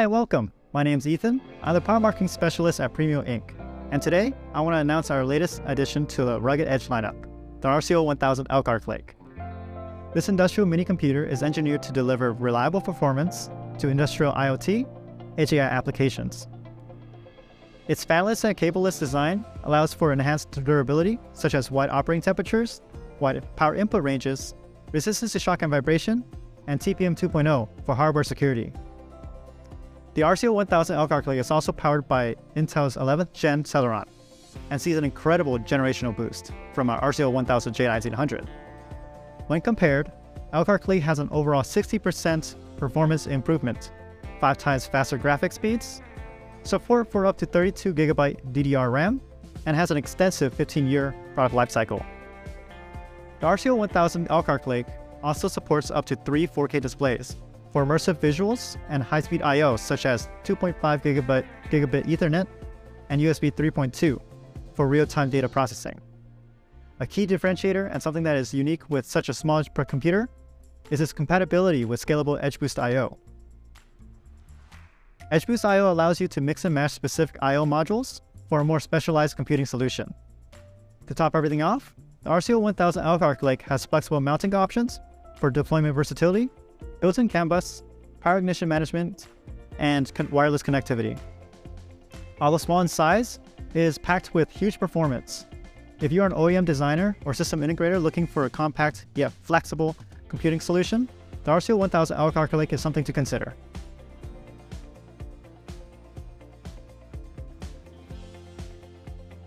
Hi welcome. My name's Ethan. I'm the power marketing specialist at Premio Inc. And today, I want to announce our latest addition to the Rugged Edge lineup, the RCO 1000 Elkhart Lake. This industrial mini computer is engineered to deliver reliable performance to industrial IoT, edge AI applications. Its fanless and cableless design allows for enhanced durability, such as wide operating temperatures, wide power input ranges, resistance to shock and vibration, and TPM 2.0 for hardware security. The RCO 1000 Elkhart Lake is also powered by Intel's 11th gen Celeron and sees an incredible generational boost from our RCO 1000 J1900. When compared, Elkhart Lake has an overall 60% performance improvement, 5 times faster graphic speeds, support for up to 32GB DDR RAM, and has an extensive 15-year product lifecycle. The RCO 1000 Elkhart Lake also supports up to three 4K displays for immersive visuals and high-speed I.O. such as 2.5 gigabit, gigabit Ethernet and USB 3.2 for real-time data processing. A key differentiator and something that is unique with such a small computer is its compatibility with scalable EdgeBoost I.O. EdgeBoost I.O. allows you to mix and match specific I.O. modules for a more specialized computing solution. To top everything off, the RCO 1000 Elkhart Lake has flexible mounting options for deployment versatility, built-in CAN bus, power ignition management, and wireless connectivity. Although small in size, is packed with huge performance. If you are an OEM designer or system integrator looking for a compact yet flexible computing solution, the RCO 1000 Elkhart Lake is something to consider.